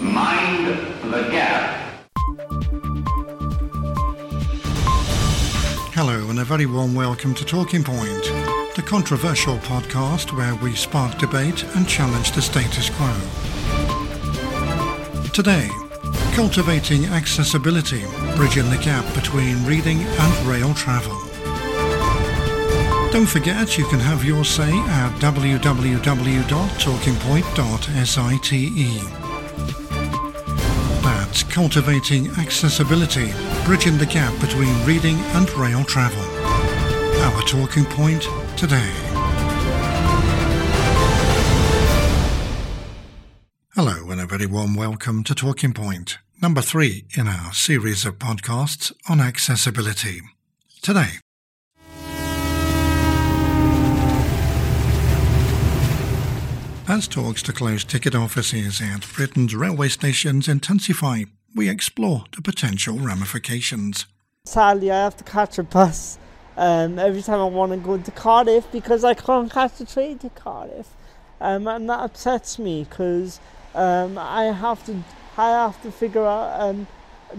Mind the gap. Hello, and a very warm welcome to Talking Point, the controversial podcast where we spark debate and challenge the status quo. Today, cultivating accessibility, bridging the gap between reading and rail travel. Don't forget you can have your say at www.talkingpoint.site. That's cultivating accessibility, bridging the gap between reading and rail travel. Our talking point today. Hello and a very warm welcome to Talking Point, number three in our series of podcasts on accessibility. Today, As talks to close ticket offices at Britain's railway stations intensify, we explore the potential ramifications. Sadly, I have to catch a bus um, every time I want to go to Cardiff because I can't catch the train to Cardiff, um, and that upsets me because um, I have to I have to figure out um,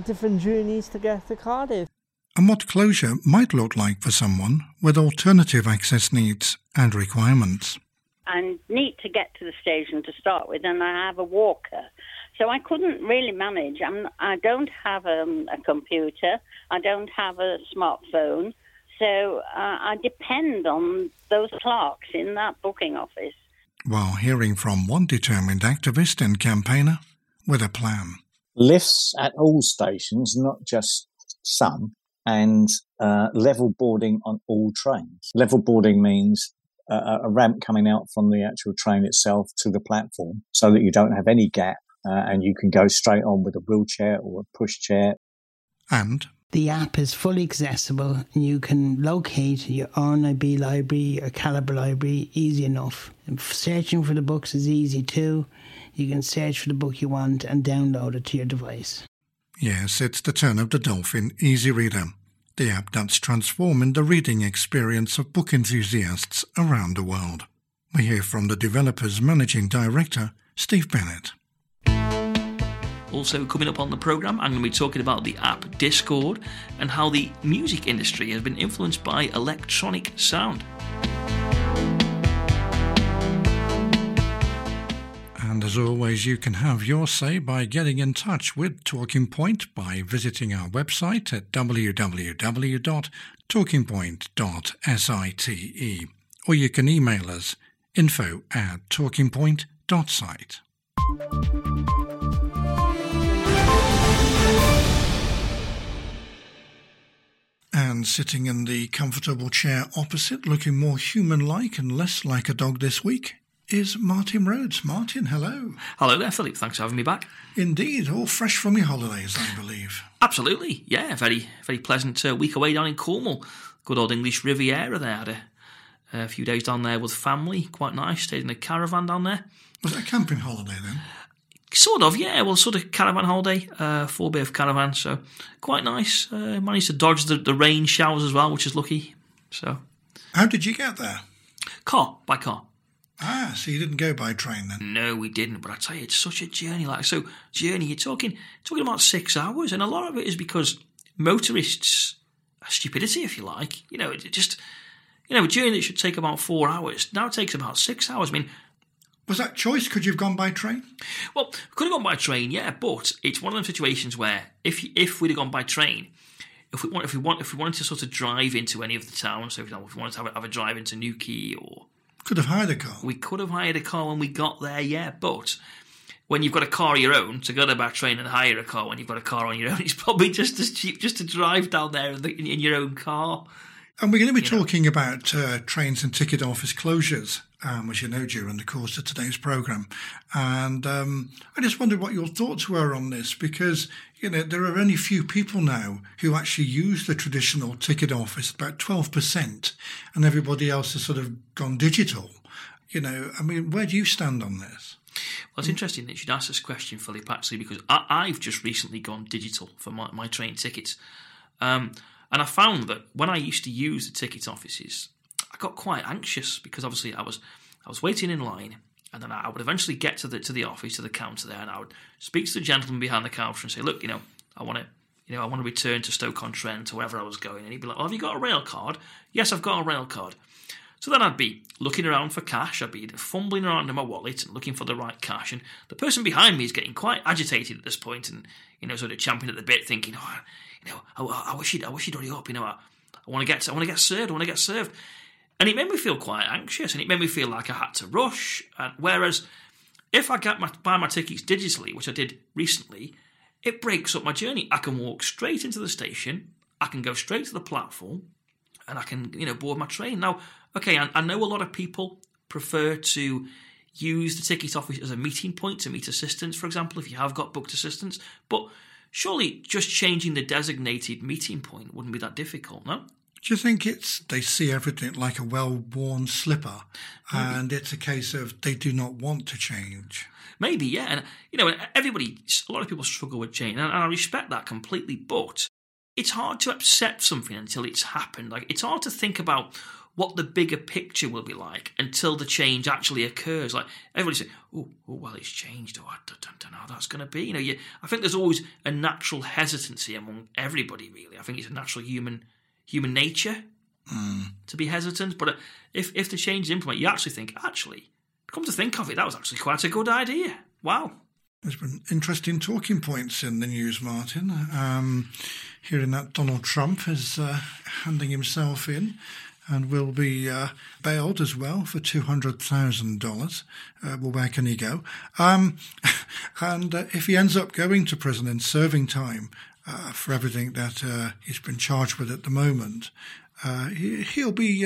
different journeys to get to Cardiff. And what closure might look like for someone with alternative access needs and requirements. I need to get to the station to start with, and I have a walker. So I couldn't really manage. I'm, I don't have um, a computer. I don't have a smartphone. So uh, I depend on those clerks in that booking office. While hearing from one determined activist and campaigner with a plan. Lifts at all stations, not just some, and uh, level boarding on all trains. Level boarding means a, a, ramp coming out from the actual train itself to the platform so that you don't have any gap uh, and you can go straight on with a wheelchair or a pushchair. And the app is fully accessible and you can locate your RNIB library or Calibre library easy enough. And searching for the books is easy too. You can search for the book you want and download it to your device. Yes, it's the turn of the Dolphin Easy Reader the app that's transforming the reading experience of book enthusiasts around the world. We hear from the developer's managing director, Steve Bennett. Also, coming up on the programme, I'm going to be talking about the app Discord and how the music industry has been influenced by electronic sound. As always, you can have your say by getting in touch with Talking Point by visiting our website at www.talkingpoint.site, or you can email us info at talkingpoint.site. And sitting in the comfortable chair opposite, looking more human like and less like a dog this week, is Martin Rhodes. Martin, hello. Hello there, Philip. Thanks for having me back. Indeed, all fresh from your holidays, I believe. Absolutely, yeah. Very, very pleasant uh, week away down in Cornwall. Good old English Riviera there. Had a, a, few days down there with family. Quite nice. Stayed in a caravan down there. Was it a camping holiday then? Sort of, yeah. Well, sort of caravan holiday, uh, four bay of caravan, so quite nice. Uh, managed to dodge the, the rain showers as well, which is lucky. So, how did you get there? Car by car. Ah, so you didn't go by train then? No, we didn't. But I tell you, it's such a journey. Like so, journey. You're talking talking about six hours, and a lot of it is because motorists stupidity, if you like. You know, it just you know a journey that should take about four hours now takes about six hours. I mean. Was that choice? Could you have gone by train? Well, could have gone by train, yeah. But it's one of those situations where if if we'd have gone by train, if we want, if we want, if we wanted to sort of drive into any of the towns, so for example, if we wanted to have a, have a drive into Newquay or could have hired a car. We could have hired a car when we got there, yeah, but when you've got a car of your own, to go to back train and hire a car when you've got a car on your own, it's probably just as cheap just to drive down there in, the, in your own car. And we're going to be you talking know. about uh, trains and ticket office closures, um, as you know, during the course of today's programme. And um, I just wondered what your thoughts were on this, because you know there are only few people now who actually use the traditional ticket office, about twelve percent, and everybody else has sort of gone digital. You know, I mean, where do you stand on this? Well, it's interesting that you should ask this question, Philip, actually, because I, have just recently gone digital for my, my train tickets. Um, and I found that when I used to use the ticket offices, got quite anxious because obviously I was I was waiting in line and then I would eventually get to the to the office to the counter there, and I would speak to the gentleman behind the counter and say, "Look, you know, I want to." You know, I want to return to Stoke-on-Trent to wherever I was going. And he'd be like, "Well, have you got a rail card?" Yes, I've got a rail card. So then I'd be looking around for cash. I'd be fumbling around in my wallet and looking for the right cash. And the person behind me is getting quite agitated at this point and, you know, sort of champing at the bit, thinking, oh, you know, I, I wish he'd, I wish he'd hurry up. You know, I, I want to get, I want to get served. I want to get served. And it made me feel quite anxious, and it made me feel like I had to rush. And whereas, if I get my buy my tickets digitally, which I did recently, it breaks up my journey. I can walk straight into the station. I can go straight to the platform, and I can, you know, board my train. Now, okay, I, I know a lot of people prefer to use the ticket office as a meeting point to meet assistants, for example, if you have got booked assistants, but surely just changing the designated meeting point wouldn't be that difficult, no? Do you think it's they see everything like a well-worn slipper, and it's a case of they do not want to change? Maybe, yeah. And you know, everybody, a lot of people struggle with change, and I respect that completely. But it's hard to accept something until it's happened. Like it's hard to think about what the bigger picture will be like until the change actually occurs. Like everybody say, "Oh, oh well, it's changed. Oh, I don't, don't know how that's going to be." You know, you, I think there's always a natural hesitancy among everybody. Really, I think it's a natural human human nature mm. to be hesitant. But if if the change is implemented, you actually think, actually, come to think of it, that was actually quite a good idea. Wow. There's been interesting talking points in the news, Martin. Um, hearing that Donald Trump is uh, handing himself in and will be uh, bailed as well for $200,000. Uh, well, where can he go? Um, and uh, if he ends up going to prison and serving time uh, for everything that uh, he's been charged with at the moment, uh, he, will be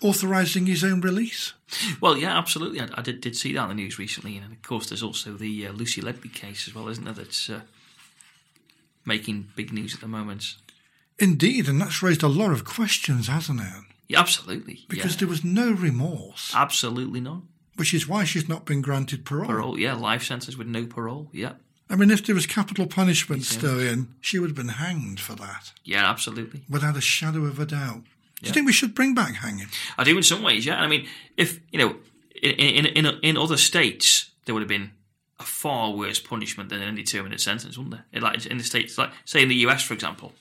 authorising his own release. Well, yeah, absolutely. I, I, did, did see that in the news recently. And of course, there's also the Lucy Letby case as well, isn't there? That's making big news at the moment. Indeed, and that's raised a lot of questions, hasn't it? Yeah, absolutely. Because yeah. there was no remorse. Absolutely not. Which is why she's not been granted parole. Parole, yeah, life sentence with no parole, yeah. I mean, if there was capital punishment yeah. still in, she would have been hanged for that. Yeah, absolutely. Without a shadow of a doubt. Do you think we should bring back hanging? I do in some ways, yeah. I mean, if, you know, in, in, in, in other states, there would have been a far worse punishment than an indeterminate sentence, wouldn't there? Like in the states, like say in the US, for example.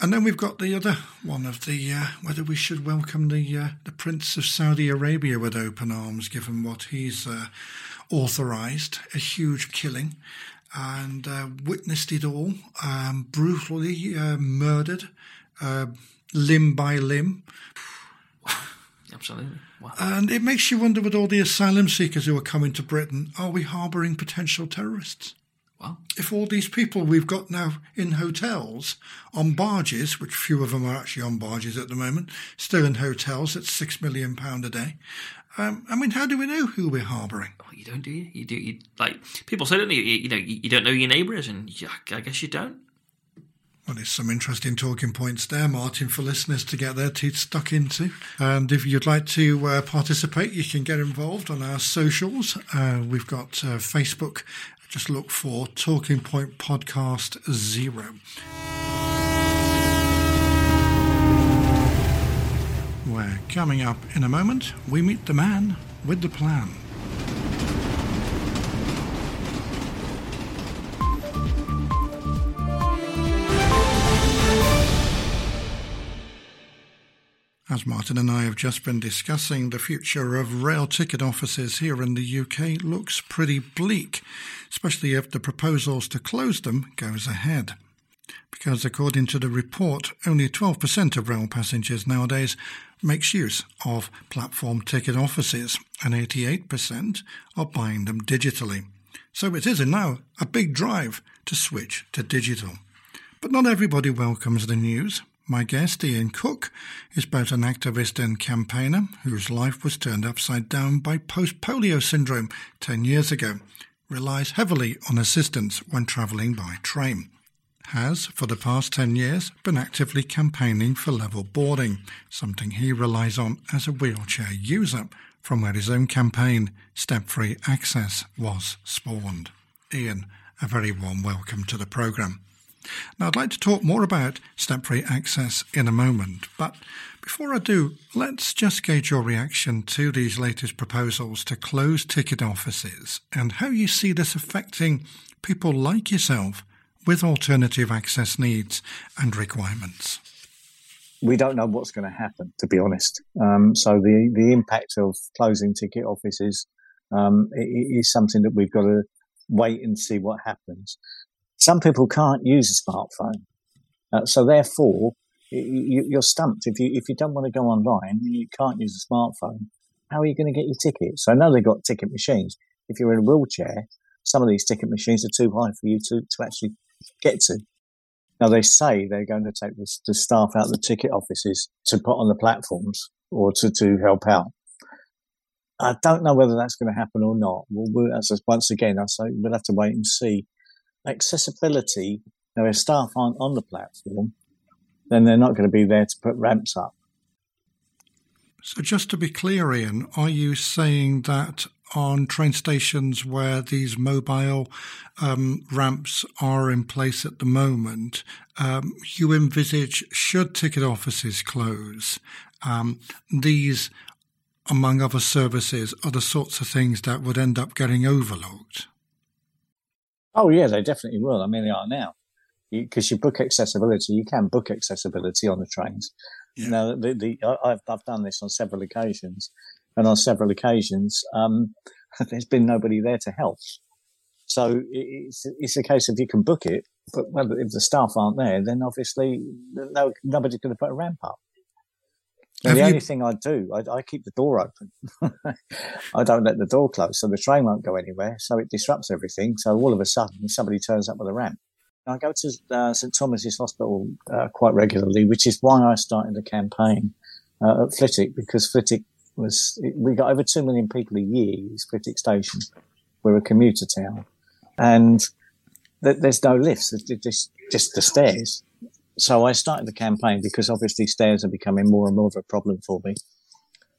And then we've got the other one of the uh, whether we should welcome the uh, the Prince of Saudi Arabia with open arms, given what he's uh, authorised, a huge killing, and uh, witnessed it all, um, brutally uh, murdered, uh, limb by limb. Absolutely. Wow. And it makes you wonder with all the asylum seekers who are coming to Britain, are we harbouring potential terrorists? Well, if all these people we've got now in hotels on barges, which few of them are actually on barges at the moment, still in hotels at six million pound a day. Um, I mean, how do we know who we're harbouring? Oh, you don't, do you? You do. You, like people say, don't you? You, you know, you, you don't know your neighbour is, and I guess you don't. Well, there's some interesting talking points there, Martin, for listeners to get their teeth stuck into. And if you'd like to uh, participate, you can get involved on our socials. Uh, we've got uh, Facebook. Just look for Talking Point Podcast Zero. We're coming up in a moment. We meet the man with the plan. As Martin and I have just been discussing, the future of rail ticket offices here in the UK looks pretty bleak, especially if the proposals to close them goes ahead. Because according to the report, only 12% of rail passengers nowadays makes use of platform ticket offices and 88% are buying them digitally. So it is now a big drive to switch to digital. But not everybody welcomes the news. My guest, Ian Cook, is both an activist and campaigner whose life was turned upside down by post polio syndrome 10 years ago, relies heavily on assistance when travelling by train. Has, for the past 10 years, been actively campaigning for level boarding, something he relies on as a wheelchair user, from where his own campaign, Step Free Access, was spawned. Ian, a very warm welcome to the programme. Now, I'd like to talk more about step free access in a moment, but before I do, let's just gauge your reaction to these latest proposals to close ticket offices and how you see this affecting people like yourself with alternative access needs and requirements. We don't know what's going to happen, to be honest. Um, so the the impact of closing ticket offices um, is something that we've got to wait and see what happens. Some people can't use a smartphone, uh, so therefore you, are stumped. If you if you don't want to go online, you can't use a smartphone. How are you going to get your tickets? So I know they've got ticket machines. If you're in a wheelchair, some of these ticket machines are too high for you to, to actually get to. Now they say they're going to take the, the staff out of the ticket offices to put on the platforms or to, to help out. I don't know whether that's going to happen or not. We'll, we'll, as once again, I say we'll have to wait and see. Accessibility. Now, if staff aren't on the platform, then they're not going to be there to put ramps up. So, just to be clear, Ian, are you saying that on train stations where these mobile um, ramps are in place at the moment, um, you envisage, should ticket offices close, um, these among other services, are the sorts of things that would end up getting overlooked? Oh, yeah, they definitely will. I mean, they are now. Because you, you, book accessibility, you can book accessibility on the trains. Yeah. Now, the, the, I've, I've done this on several occasions, and on several occasions, um, there's been nobody there to help. So it's, it's a case of you can book it, but well, if the staff aren't there, then obviously no, nobody's going to put a ramp up the you... only thing I do, I, I, keep the door open. I don't let the door close, so the train won't go anywhere. So it disrupts everything. So all of a sudden, somebody turns up with a ramp. I go to uh, St Thomas's Hospital uh, quite regularly, which is why I started the campaign uh, at Flitwick because Flitwick was we got over two million people a year. It's Flitwick Station. We're a commuter town, and th- there's no lifts. It's just just the stairs. So I started the campaign because obviously stairs are becoming more and more of a problem for me.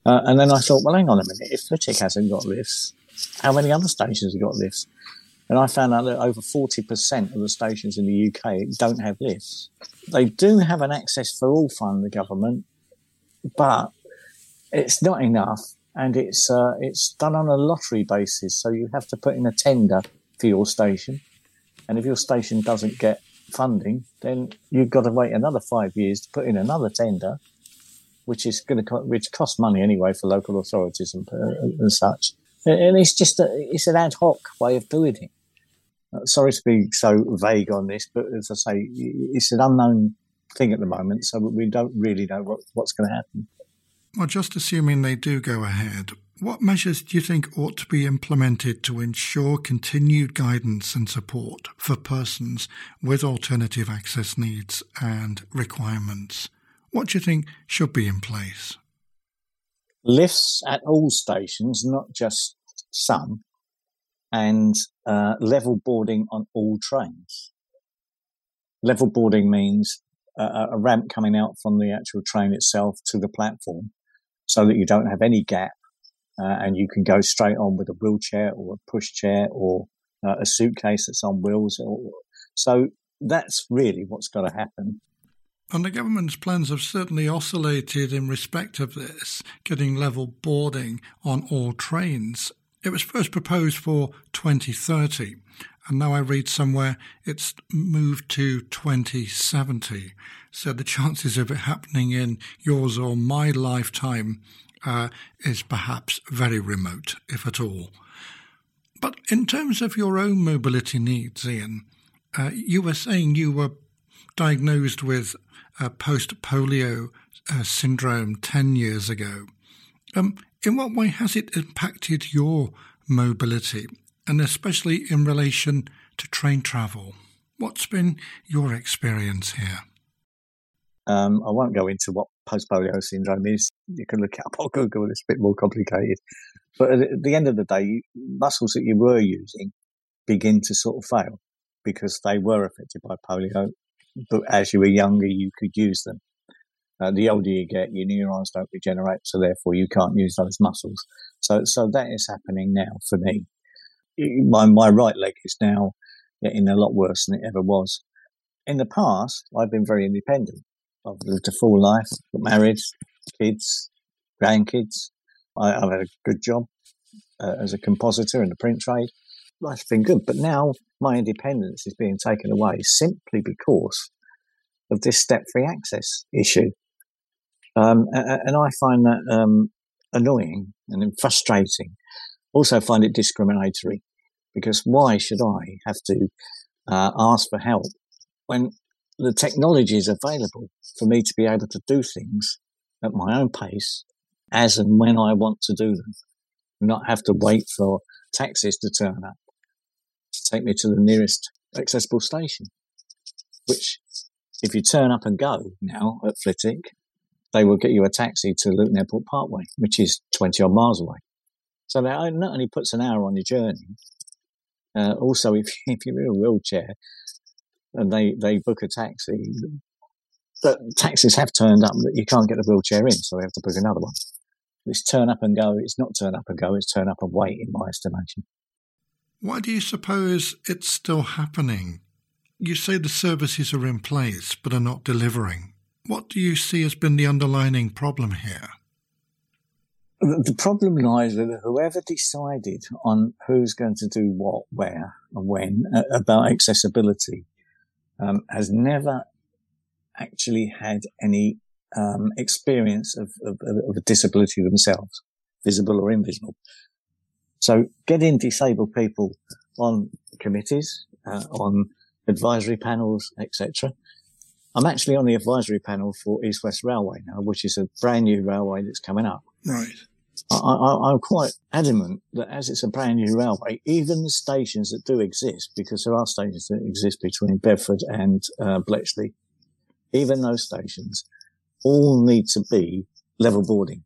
Uh, and then I thought, well, hang on a minute. If Flitwick hasn't got lifts, how many other stations have got lifts? And I found out that over 40% of the stations in the UK don't have lifts. They do have an access for all fund, the government, but it's not enough. And it's, uh, it's done on a lottery basis. So you have to put in a tender for your station. And if your station doesn't get funding, then you've got to wait another five years to put in another tender, which is going to which costs money anyway for local authorities and, uh, and such. And it's just a, it's an ad hoc way of doing it. Uh, sorry to be so vague on this, but as I say, it's an unknown thing at the moment, so we don't really know what, what's going to happen. Well, just assuming they do go ahead, what measures do you think ought to be implemented to ensure continued guidance and support for persons with alternative access needs and requirements? What do you think should be in place? Lifts at all stations, not just some, and uh, level boarding on all trains. Level boarding means a, a ramp coming out from the actual train itself to the platform so that you don't have any gap uh, and you can go straight on with a wheelchair or a pushchair or uh, a suitcase that's on wheels. Or, so that's really what's got to happen. And the government's plans have certainly oscillated in respect of this, getting level boarding on all trains. It was first proposed for 2030, and now I read somewhere it's moved to 2070. So the chances of it happening in yours or my lifetime uh, is perhaps very remote, if at all. But in terms of your own mobility needs, Ian, uh, you were saying you were diagnosed with uh, post polio uh, syndrome 10 years ago. Um, in what way has it impacted your mobility, and especially in relation to train travel? What's been your experience here? Um, I won't go into what post polio syndrome is. You can look it up on Google, it's a bit more complicated. But at the end of the day, muscles that you were using begin to sort of fail because they were affected by polio. But as you were younger, you could use them. Uh, the older you get, your neurons don't regenerate, so therefore you can't use those muscles. So, so that is happening now for me. My my right leg is now getting a lot worse than it ever was. in the past, I've been very independent. I've lived a full life, got married, kids, grandkids. I, have had a good job uh, as a compositor in the print trade. Life's been good, but now my independence is being taken away simply because of this step-free access issue. Um, and I find that um, annoying and frustrating. Also, find it discriminatory because why should I have to uh, ask for help when the technology is available for me to be able to do things at my own pace as and when I want to do them, not have to wait for taxis to turn up to take me to the nearest accessible station, which if you turn up and go now at Flitwick, they will get you a taxi to Luton Airport Parkway, which is 20 odd miles away. So that not only puts an hour on your journey, uh, also if, if you're in a wheelchair and they, they book a taxi, but taxis have turned up that you can't get a wheelchair in, so they have to book another one. It's turn up and go. It's not turn up and go. It's turn up and wait, in my estimation. Why do you suppose it's still happening? You say the services are in place but are not delivering. What do you see has been the underlying problem here? The problem lies with whoever decided on who's going to do what, where, and when uh, about accessibility um, has never actually had any um, experience of, of, of, a disability themselves, visible or invisible. So getting disabled people on committees, uh, on advisory panels, etc. I'm actually on the advisory panel for East West Railway now, which is a brand new railway that's coming up. Right. I, am quite adamant that as it's a brand new railway, even the stations that do exist, because there are stations that exist between Bedford and uh, Bletchley, even those stations all need to be level boarding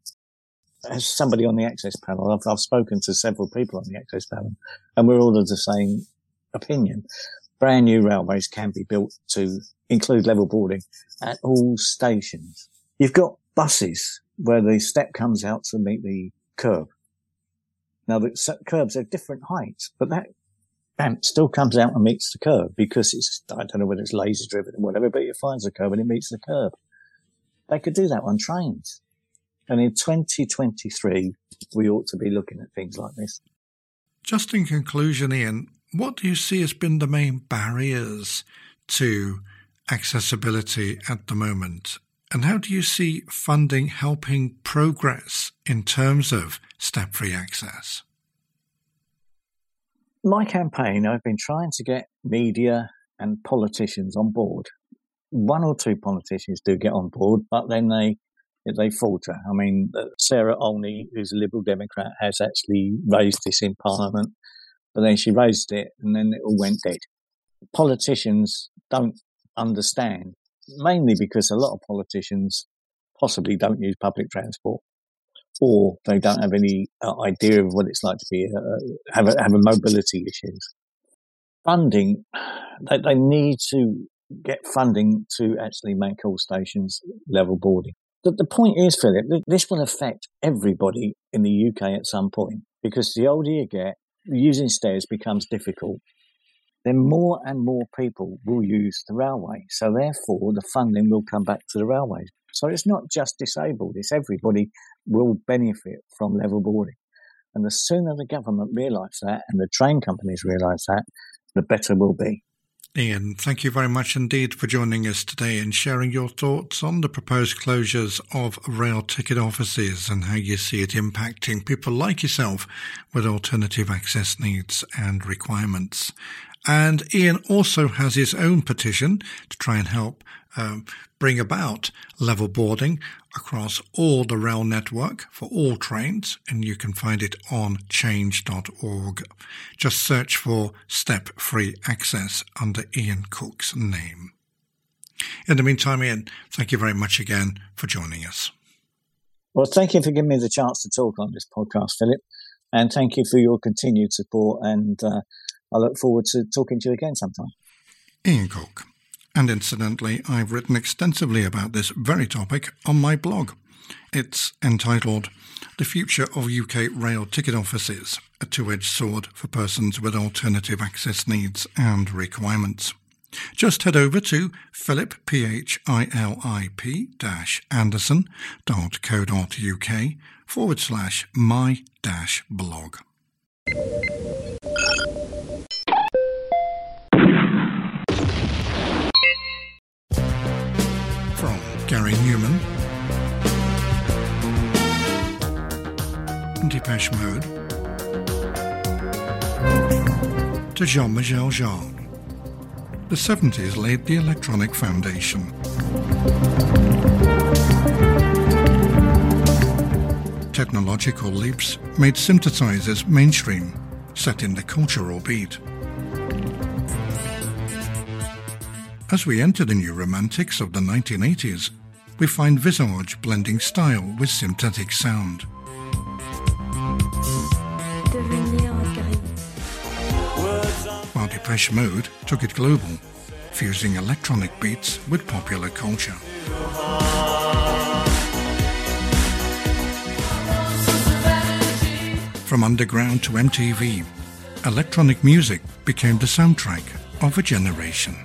as somebody on the access panel, I've, I've spoken to several people on the access panel, and we're all of the same opinion. Brand new railways can be built to include level boarding at all stations. You've got buses where the step comes out to meet the curb. Now the curbs are different heights, but that still comes out and meets the curb because it's, I don't know whether it's laser driven or whatever, but it finds the curb and it meets the curb. They could do that on trains. And in 2023, we ought to be looking at things like this. Just in conclusion, Ian, what do you see as been the main barriers to accessibility at the moment? And how do you see funding helping progress in terms of step free access? My campaign, I've been trying to get media and politicians on board. One or two politicians do get on board, but then they they falter. I mean, uh, Sarah Olney, who's a Liberal Democrat, has actually raised this in Parliament, but then she raised it and then it all went dead. Politicians don't understand, mainly because a lot of politicians possibly don't use public transport or they don't have any uh, idea of what it's like to be uh, have a, have a mobility issues. Funding, they, they need to get funding to actually make all stations level boarding. The, the point is, Philip, this will affect everybody in the UK at some point because the older you get, using stairs becomes difficult. Then more and more people will use the railway. So therefore, the funding will come back to the railways. So it's not just disabled, it's everybody will benefit from level boarding. And the sooner the government realise that and the train companies realise that, the better we'll be. Ian, thank you very much indeed for joining us today and sharing your thoughts on the proposed closures of rail ticket offices and how you see it impacting people like yourself with alternative access needs and requirements. And Ian also has his own petition to try and help um, bring about level boarding across all the rail network for all trains, and you can find it on change.org. Just search for step free access under Ian Cook's name. In the meantime, Ian, thank you very much again for joining us. Well, thank you for giving me the chance to talk on this podcast, Philip. And thank you for your continued support. And uh, I look forward to talking to you again sometime. Ian Cook. And incidentally, I've written extensively about this very topic on my blog. It's entitled The Future of UK Rail Ticket Offices A Two Edged Sword for Persons with Alternative Access Needs and Requirements. Just head over to philip, P-H-I-L-I-P anderson.co.uk forward slash my dash blog. Gary Numan, Depeche Mode, to Jean-Michel Jarre. The 70s laid the electronic foundation. Technological leaps made synthesizers mainstream, setting the cultural beat. As we enter the new romantics of the 1980s, we find Visage blending style with synthetic sound. While Depeche Mode took it global, fusing electronic beats with popular culture. From underground to MTV, electronic music became the soundtrack of a generation.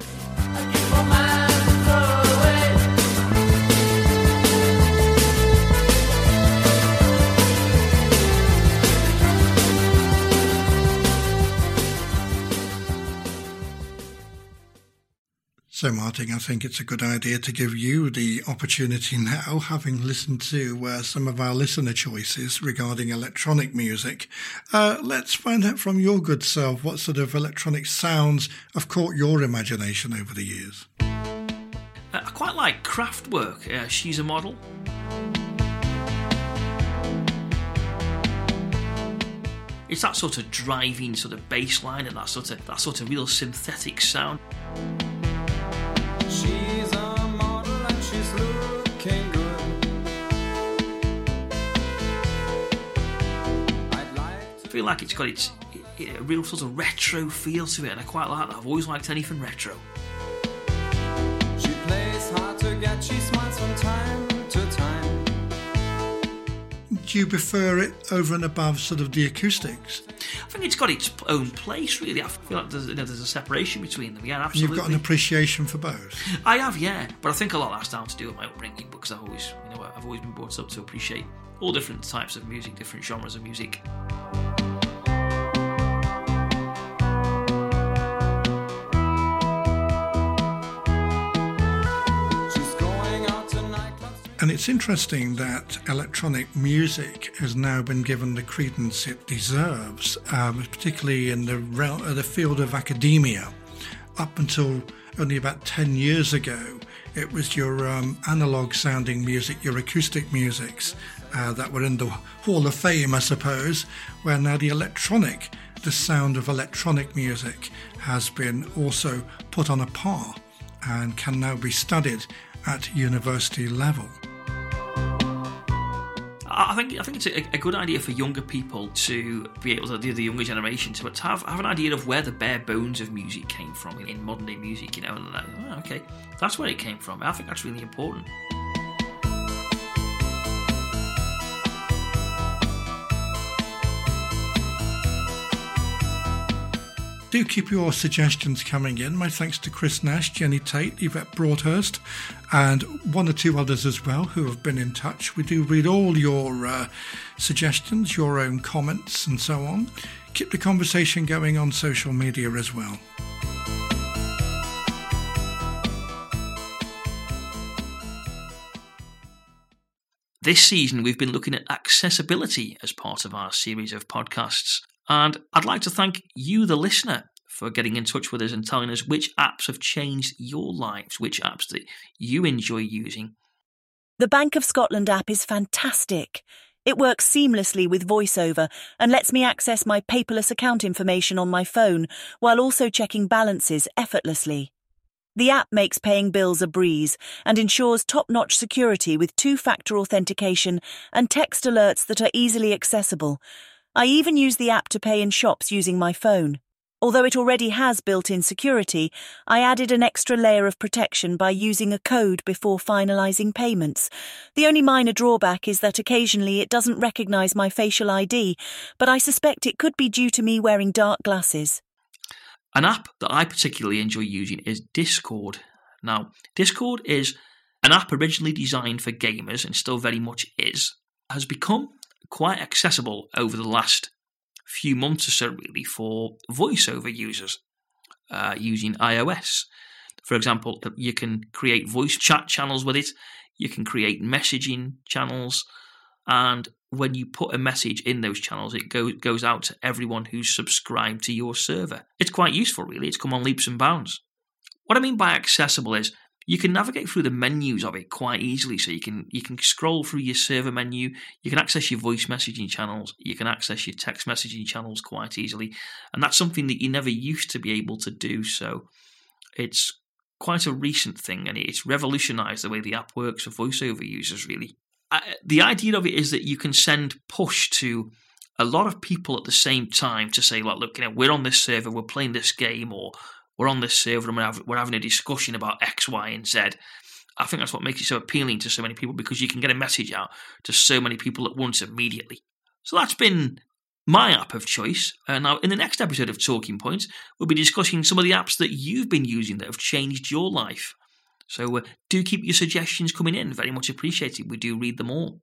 So, Martin, I think it's a good idea to give you the opportunity now, having listened to uh, some of our listener choices regarding electronic music. Uh, let's find out from your good self what sort of electronic sounds have caught your imagination over the years. Uh, I quite like Kraftwerk. Uh, she's a model. It's that sort of driving sort of bass line and that sort of that sort of real synthetic sound. I feel like it's got its a real sort of retro feel to it, and I quite like that. I've always liked anything retro. She plays hard to get, she smiles from time. Do you prefer it over and above sort of the acoustics? I think it's got its own place, really. I feel like there's, you know, there's a separation between them. Yeah, And absolutely. you've got an appreciation for both. I have, yeah, but I think a lot of that's down to do with my upbringing because I've always, you know, I've always been brought up to appreciate all different types of music, different genres of music. And it's interesting that electronic music has now been given the credence it deserves, um, particularly in the, uh, the field of academia. Up until only about 10 years ago, it was your um, analog sounding music, your acoustic musics uh, that were in the Hall of Fame, I suppose, where now the electronic, the sound of electronic music, has been also put on a par and can now be studied at university level. I think I think it's a, a good idea for younger people to be able to the, the younger generation to, to have, have an idea of where the bare bones of music came from in, in modern day music. You know, like, oh, okay, that's where it came from. I think that's really important. Do keep your suggestions coming in. My thanks to Chris Nash, Jenny Tate, Yvette Broadhurst, and one or two others as well who have been in touch. We do read all your uh, suggestions, your own comments, and so on. Keep the conversation going on social media as well. This season, we've been looking at accessibility as part of our series of podcasts. And I'd like to thank you, the listener, for getting in touch with us and telling us which apps have changed your lives, which apps that you enjoy using. The Bank of Scotland app is fantastic. It works seamlessly with VoiceOver and lets me access my paperless account information on my phone while also checking balances effortlessly. The app makes paying bills a breeze and ensures top notch security with two factor authentication and text alerts that are easily accessible. I even use the app to pay in shops using my phone. Although it already has built in security, I added an extra layer of protection by using a code before finalizing payments. The only minor drawback is that occasionally it doesn't recognize my facial ID, but I suspect it could be due to me wearing dark glasses. An app that I particularly enjoy using is Discord. Now, Discord is an app originally designed for gamers and still very much is, has become quite accessible over the last few months or so, really, for voiceover users uh, using iOS. For example, you can create voice chat channels with it, you can create messaging channels, and when you put a message in those channels, it go, goes out to everyone who's subscribed to your server. It's quite useful, really. It's come on leaps and bounds. What I mean by accessible is you can navigate through the menus of it quite easily. So you can you can scroll through your server menu, you can access your voice messaging channels, you can access your text messaging channels quite easily, and that's something that you never used to be able to do. So it's quite a recent thing, and it's revolutionised the way the app works for voiceover users. Really, uh, the idea of it is that you can send push to a lot of people at the same time to say, like, look, you know, we're on this server, we're playing this game, or we're on this server and we're, have, we're having a discussion about X, Y, and Z. I think that's what makes it so appealing to so many people because you can get a message out to so many people at once immediately. So that's been my app of choice. Uh, now, in the next episode of Talking Points, we'll be discussing some of the apps that you've been using that have changed your life. So uh, do keep your suggestions coming in. Very much appreciated. We do read them all.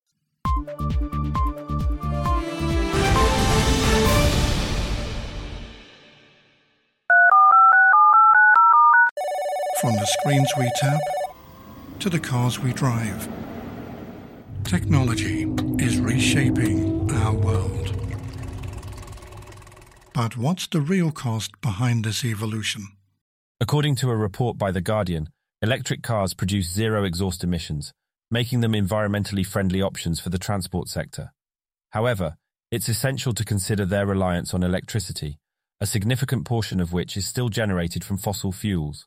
From the screens we tap to the cars we drive, technology is reshaping our world. But what's the real cost behind this evolution? According to a report by The Guardian, electric cars produce zero exhaust emissions, making them environmentally friendly options for the transport sector. However, it's essential to consider their reliance on electricity, a significant portion of which is still generated from fossil fuels.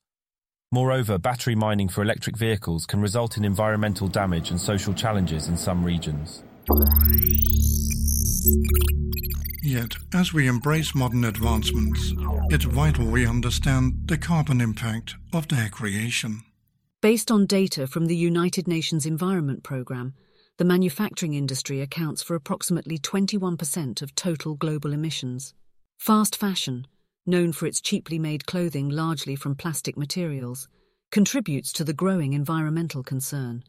Moreover, battery mining for electric vehicles can result in environmental damage and social challenges in some regions. Yet, as we embrace modern advancements, it's vital we understand the carbon impact of their creation. Based on data from the United Nations Environment Programme, the manufacturing industry accounts for approximately 21% of total global emissions. Fast fashion, known for its cheaply made clothing largely from plastic materials, contributes to the growing environmental concern.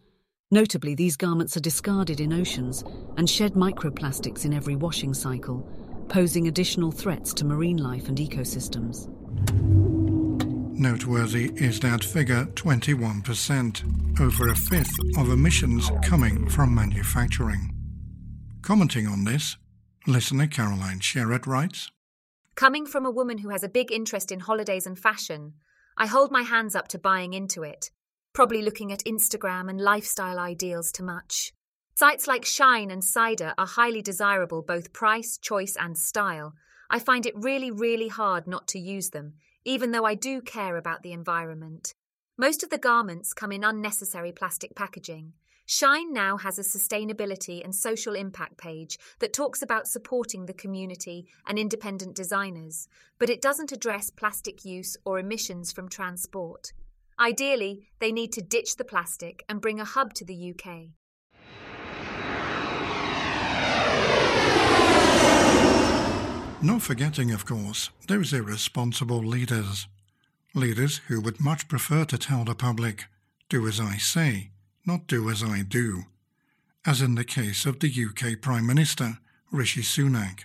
Notably, these garments are discarded in oceans and shed microplastics in every washing cycle, posing additional threats to marine life and ecosystems. Noteworthy is that figure 21%, over a fifth of emissions coming from manufacturing. Commenting on this, listener Caroline Sherrett writes Coming from a woman who has a big interest in holidays and fashion, I hold my hands up to buying into it, probably looking at Instagram and lifestyle ideals too much. Sites like Shine and Cider are highly desirable both price, choice, and style. I find it really, really hard not to use them, even though I do care about the environment. Most of the garments come in unnecessary plastic packaging. Shine now has a sustainability and social impact page that talks about supporting the community and independent designers, but it doesn't address plastic use or emissions from transport. Ideally, they need to ditch the plastic and bring a hub to the UK. Not forgetting, of course, those irresponsible leaders. Leaders who would much prefer to tell the public, do as I say, not do as I do, as in the case of the UK Prime Minister, Rishi Sunak,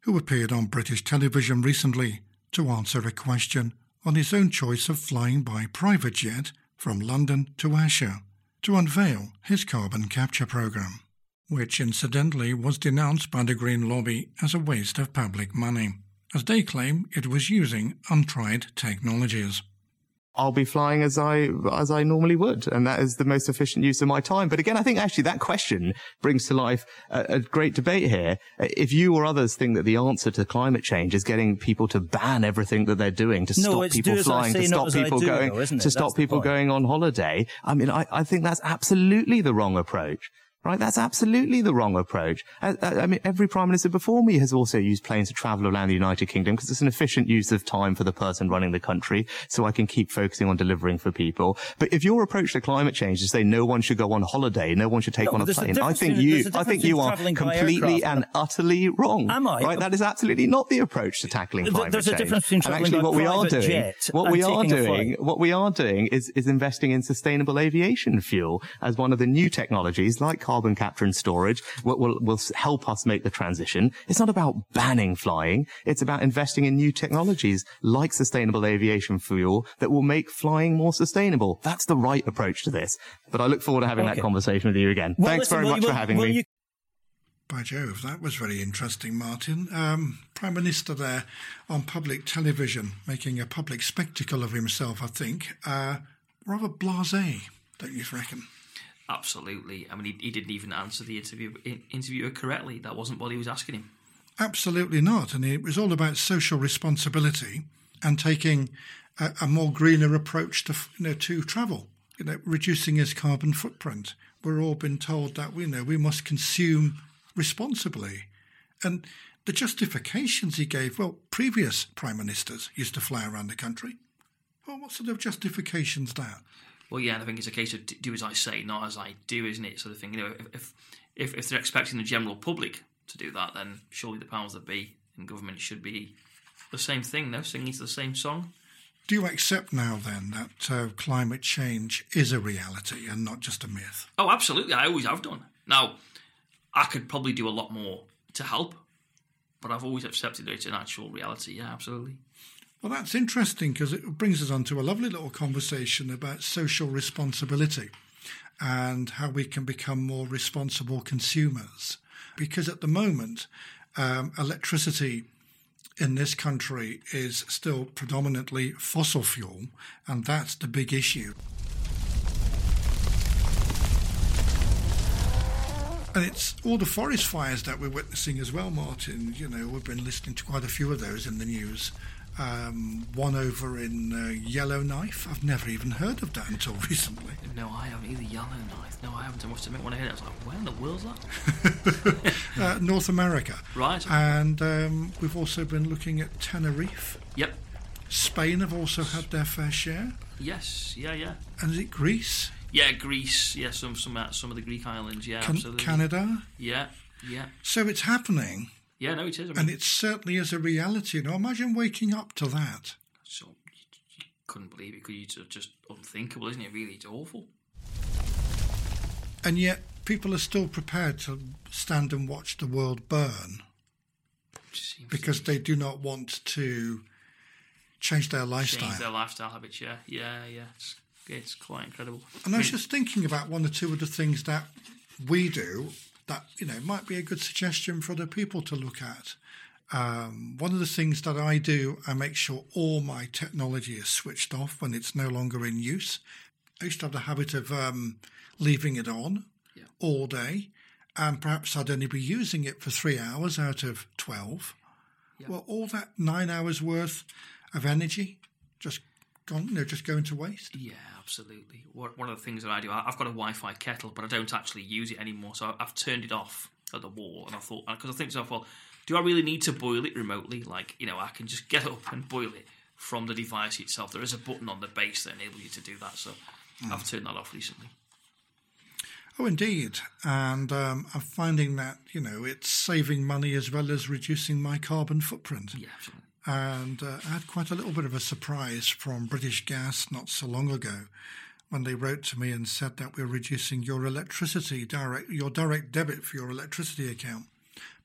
who appeared on British television recently to answer a question on his own choice of flying by private jet from London to Esher to unveil his carbon capture programme which incidentally was denounced by the Green Lobby as a waste of public money, as they claim it was using untried technologies. I'll be flying as I as I normally would, and that is the most efficient use of my time. But again, I think actually that question brings to life a, a, great debate here. If you or others think that the answer to climate change is getting people to ban everything that they're doing, to no, stop people flying, say, to stop people do, going, though, to stop people going on holiday, I mean, I, I think that's absolutely the wrong approach. Right? That's absolutely the wrong approach. I, I, I mean, every prime minister before me has also used planes to travel around the United Kingdom because it's an efficient use of time for the person running the country. So I can keep focusing on delivering for people. But if your approach to climate change is to say no one should go on holiday, no one should take No, on a plane, I think you, a I think you are completely and utterly wrong. Am I? Right? That is absolutely not the approach to tackling climate there's a change. difference between and actually, what we are doing, what we are doing, what we are doing is, is investing in sustainable aviation fuel as one of the new technologies like carbon capture and storage will, will, will help us make the transition. It's not about banning flying. It's about investing in new technologies like sustainable aviation fuel that will make flying more sustainable. That's the right approach to this. But I look forward to having that conversation with you again. Well, Thanks listen, very much you- for having me. you- By Jove, that was very interesting, Martin. Um, Prime Minister there on public television, making a public spectacle of himself, I think. Uh, rather blasé, don't you reckon? Absolutely. I mean, he, he didn't even answer the interview interviewer correctly. That wasn't what he was asking him. Absolutely not. And it was all about social responsibility and taking a, a more greener approach to you know to travel. You know, reducing his carbon footprint. We're all been told that we know we must consume responsibly, and the justifications he gave. Well, previous prime ministers used to fly around the country. Well, what sort of justifications that? Well, yeah, and I think it's a case of do as I say, not as I do, isn't it? Sort of thing. You know, if if if, if they're expecting the general public to do that, then surely the powers that be in government should be the same thing, no, singing to the same song. Do you accept now then that uh, climate change is a reality and not just a myth? Oh, absolutely. I always have done. Now, I could probably do a lot more to help, but I've always accepted that it's an actual reality. Yeah, absolutely. Well, that's interesting because it brings us on to a lovely little conversation about social responsibility and how we can become more responsible consumers. Because at the moment, um, electricity in this country is still predominantly fossil fuel, and that's the big issue. And it's all the forest fires that we're witnessing as well, Martin. You know, we've been listening to quite a few of those in the news. Um, one over in uh, Yellowknife. I've never even heard of that until recently. No, I haven't either. Yellowknife. No, I haven't. I must admit, when I heard it, I was like, where in the world's that? uh, North America. Right. And um, we've also been looking at Tenerife. Yep. Spain have also had their fair share. Yes. Yeah. Yeah. And is it Greece? Yeah, Greece. Yeah, some some uh, some of the Greek islands. Yeah, Can- absolutely. Canada? Yeah. Yeah. So it's happening. Yeah. No, it is. I mean, And it certainly is a reality. Now imagine waking up to that. so you couldn't believe it. You? It's just unthinkable, isn't it? Really, it's awful. And yet people are still prepared to stand and watch the world burn because they do not want to change their lifestyle. Change their lifestyle habits. Yeah. Yeah. Yeah. It's, it's quite incredible. And I was just thinking about one or two of the things that we do that you know might be a good suggestion for other people to look at. Um, one of the things that I do, I make sure all my technology is switched off when it's no longer in use. I used to have the habit of um, leaving it on all day, and perhaps I'd only be using it for three hours out of 12. Well, all that nine hours worth of energy gone, you know, just going to waste. Yeah, absolutely. One one of the things that I do, I've got a Wi-Fi kettle, but I don't actually use it anymore. So I've turned it off at the wall, and I thought because I think to myself, well, do I really need to boil it remotely? Like, you know, I can just get up and boil it from the device itself. There is a button on the base that enables you to do that. So I've turned that off recently. Oh, indeed. And um, I'm finding that, you know, it's saving money as well as reducing my carbon footprint. Yeah, absolutely. And uh, I had quite a little bit of a surprise from British Gas not so long ago when they wrote to me and said that we're reducing your electricity direct, your direct debit for your electricity account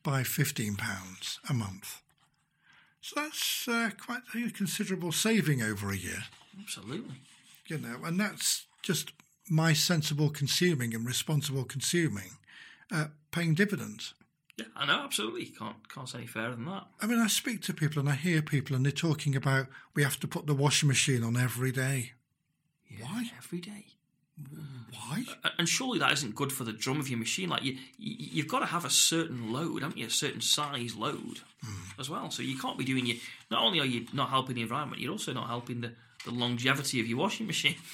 by £15 a month. So that's uh, quite a considerable saving over a year Absolutely. you know, and that's just my sensible consuming and responsible consuming uh, paying dividends. Yeah, I know. Absolutely. Can't can't say any fairer than that. I mean, I speak to people and I hear people and they're talking about we have to put the washing machine on every day. Why every day? Why? And surely that isn't good for the drum of your machine. Like you, you you've got to have a certain load, haven't you? A certain size load hmm. as well. So you can't be doing your. Not only are you not helping the environment, you're also not helping the, the longevity of your washing machine.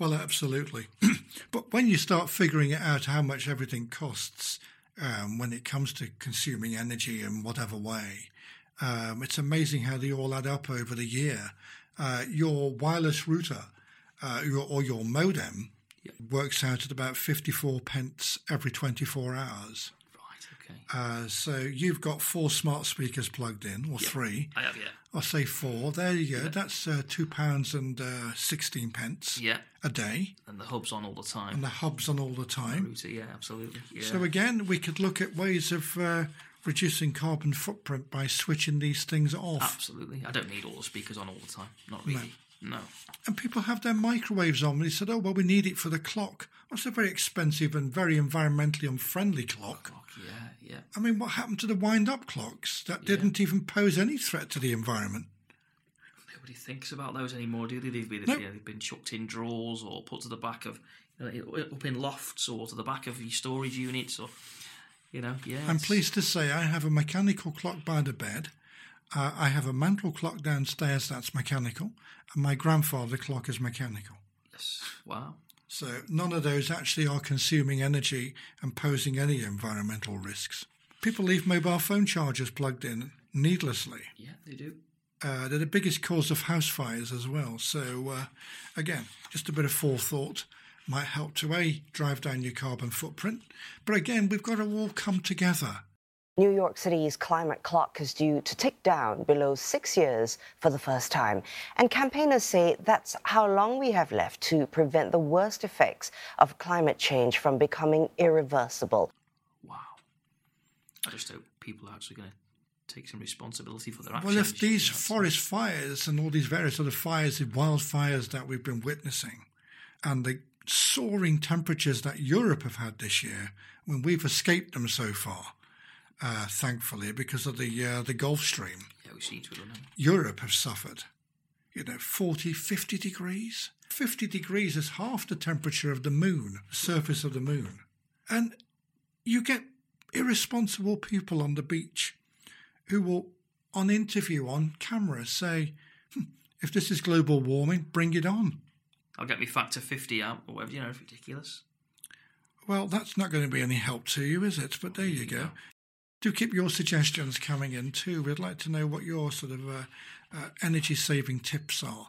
Well, absolutely. but when you start figuring it out how much everything costs um, when it comes to consuming energy in whatever way, um, it's amazing how they all add up over the year. Uh, your wireless router uh, your, or your modem Yep. works out at about 54 pence every 24 hours. Okay. Uh, so you've got four smart speakers plugged in, or three, I have, yeah. or say four. There you go. That's uh, two pounds and uh, 16 pence Yeah. a day, And the hub's on all the time. and the hub's on all the time. Router, yeah, absolutely. Yeah. So again, we could look at ways of uh, reducing carbon footprint by switching these things off. Absolutely. I don't need all the speakers on all the time. Not really. No. And people have their microwaves on. And they said, "Oh well, we need it for the clock." It's a very expensive and very environmentally unfriendly clock. Clock, yeah, yeah. I mean, what happened to the wind-up clocks that didn't even pose any threat to the environment? Nobody thinks about those anymore, do they? They've been, Nope. yeah, they've been chucked in drawers or put to the back of, you know, up in lofts or to the back of your storage units or, you know, yeah. I'm pleased to say I have a mechanical clock by the bed. Uh, I have a mantle clock downstairs that's mechanical, and my grandfather clock is mechanical. Yes. Wow. So none of those actually are consuming energy and posing any environmental risks. People leave mobile phone chargers plugged in needlessly. Yeah, they do. Uh, they're the biggest cause of house fires as well. So, uh, again, just a bit of forethought might help to A, drive down your carbon footprint. But again, we've got to all come together. New York City's climate clock is due to tick down below six years for the first time. And campaigners say that's how long we have left to prevent the worst effects of climate change from becoming irreversible. Wow. I just hope people are actually going to take some responsibility for their actions. Well, if these forest fires and all these various other fires, the wildfires that we've been witnessing, and the soaring temperatures that Europe have had this year, when we've escaped them so far, uh, thankfully, because of the uh, the Gulf Stream, Yeah, we seem to have done it. Europe have suffered. You know, 40, 50 degrees. 50 degrees is half the temperature of the moon, the surface of the moon. And you get irresponsible people on the beach who will, on interview, on camera, say, "Hmm, if this is global warming, bring it on. I'll get me factor 50 out or whatever, you know, it's ridiculous. Well, that's not going to be any help to you, is it? But there you go. Do keep your suggestions coming in too. We'd like to know what your sort of uh, uh, energy saving tips are.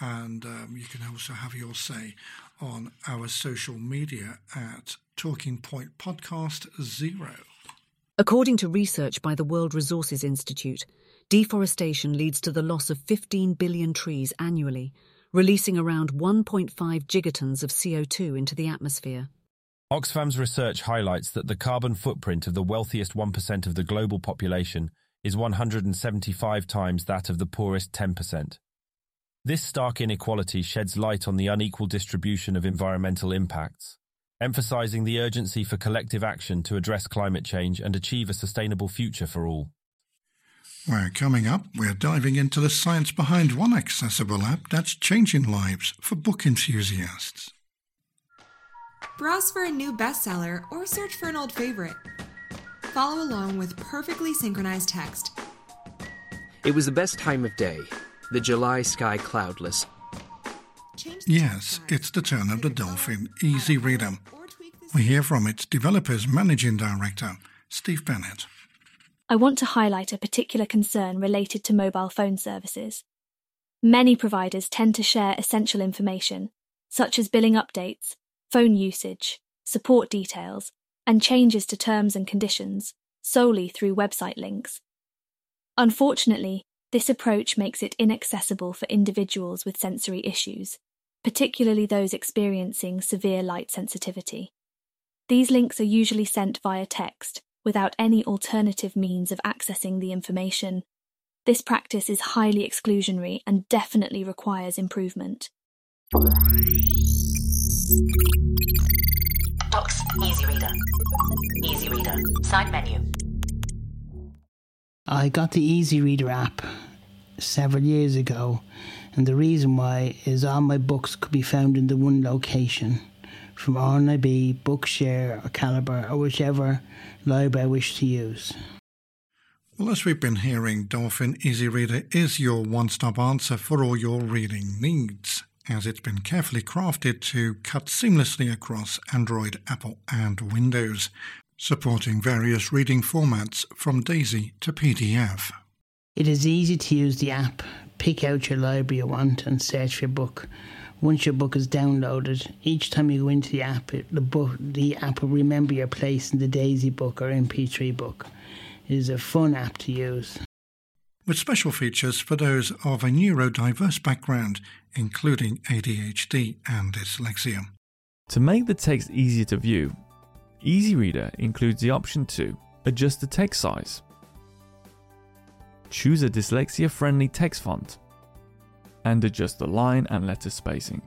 And um, you can also have your say on our social media at Talking Point Podcast Zero. According to research by the World Resources Institute, deforestation leads to the loss of 15 billion trees annually, releasing around 1.5 gigatons of CO2 into the atmosphere. Oxfam's research highlights that the carbon footprint of the wealthiest 1% of the global population is 175 times that of the poorest 10%. This stark inequality sheds light on the unequal distribution of environmental impacts, emphasizing the urgency for collective action to address climate change and achieve a sustainable future for all. Well, coming up, we're diving into the science behind one accessible app that's changing lives for book enthusiasts. Browse for a new bestseller or search for an old favorite. Follow along with perfectly synchronized text. It was the best time of day, the July sky cloudless. Yes, it's the turn of the Dolphin Easy Reader. We hear from its developer's managing director, Steve Bennett. I want to highlight a particular concern related to mobile phone services. Many providers tend to share essential information, such as billing updates, phone usage, support details, and changes to terms and conditions, solely through website links. Unfortunately, this approach makes it inaccessible for individuals with sensory issues, particularly those experiencing severe light sensitivity. These links are usually sent via text, without any alternative means of accessing the information. This practice is highly exclusionary and definitely requires improvement. Docs Easy Reader. Easy Reader. Side menu. I got the Easy Reader app several years ago, and the reason why is all my books could be found in the one location from RNIB, Bookshare, or Calibre, or whichever library I wish to use. Well, as we've been hearing, Dolphin Easy Reader is your one stop answer for all your reading needs. As it's been carefully crafted to cut seamlessly across Android, Apple, and Windows, supporting various reading formats from DAISY to PDF. It is easy to use the app. Pick out your library you want and search for your book. Once your book is downloaded, each time you go into the app, it, the book, the app will remember your place in the Daisy book or MP3 book. It is a fun app to use. With special features for those of a neurodiverse background, including ADHD and dyslexia. To make the text easier to view, Easy Reader includes the option to adjust the text size, choose a dyslexia friendly text font, and adjust the line and letter spacing.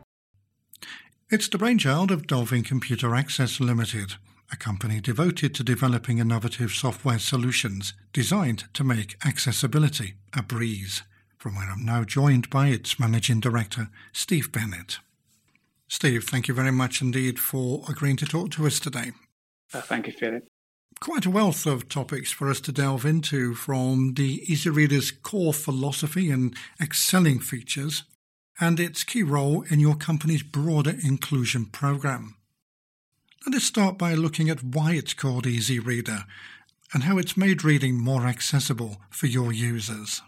It's the brainchild of Dolphin Computer Access Limited, a company devoted to developing innovative software solutions designed to make accessibility a breeze, from where I'm now joined by its managing director, Steve Bennett. Steve, thank you very much indeed for agreeing to talk to us today. Uh, thank you, Philip. Quite a wealth of topics for us to delve into from the Easy Reader's core philosophy and excelling features and its key role in your company's broader inclusion program. Let us start by looking at why it's called Easy Reader and how it's made reading more accessible for your users.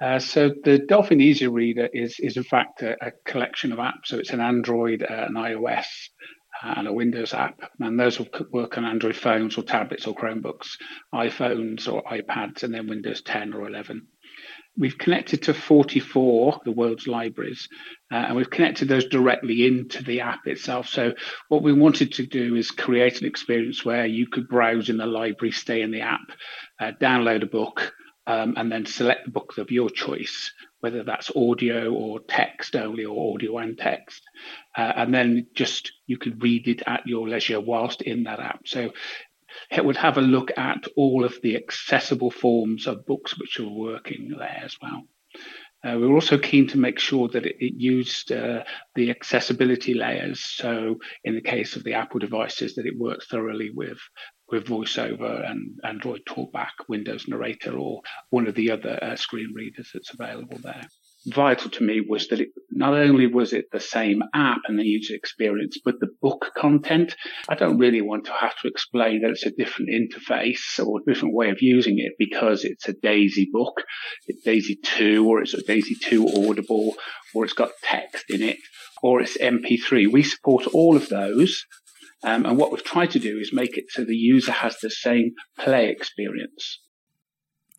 Uh, so the Dolphin Easy Reader is is in fact a, a collection of apps. So it's an Android, uh, an iOS, and a Windows app, and those will work on Android phones or tablets or Chromebooks, iPhones or iPads, and then Windows 10 or 11. We've connected to 44 the world's libraries, uh, and we've connected those directly into the app itself. So what we wanted to do is create an experience where you could browse in the library, stay in the app, uh, download a book, um, and then select the book of your choice whether that's audio or text only or audio and text. Uh, and then just you could read it at your leisure whilst in that app. So it would have a look at all of the accessible forms of books which are working there as well. Uh, we were also keen to make sure that it, it used uh, the accessibility layers. So, in the case of the Apple devices, that it worked thoroughly with with VoiceOver and Android TalkBack, Windows Narrator, or one of the other uh, screen readers that's available there. Vital to me was that it not only was it the same app and the user experience, but the book content. I don't really want to have to explain that it's a different interface or a different way of using it because it's a Daisy book, it's Daisy 2, or it's a Daisy 2 Audible, or it's got text in it, or it's MP3. We support all of those um, and what we've tried to do is make it so the user has the same play experience.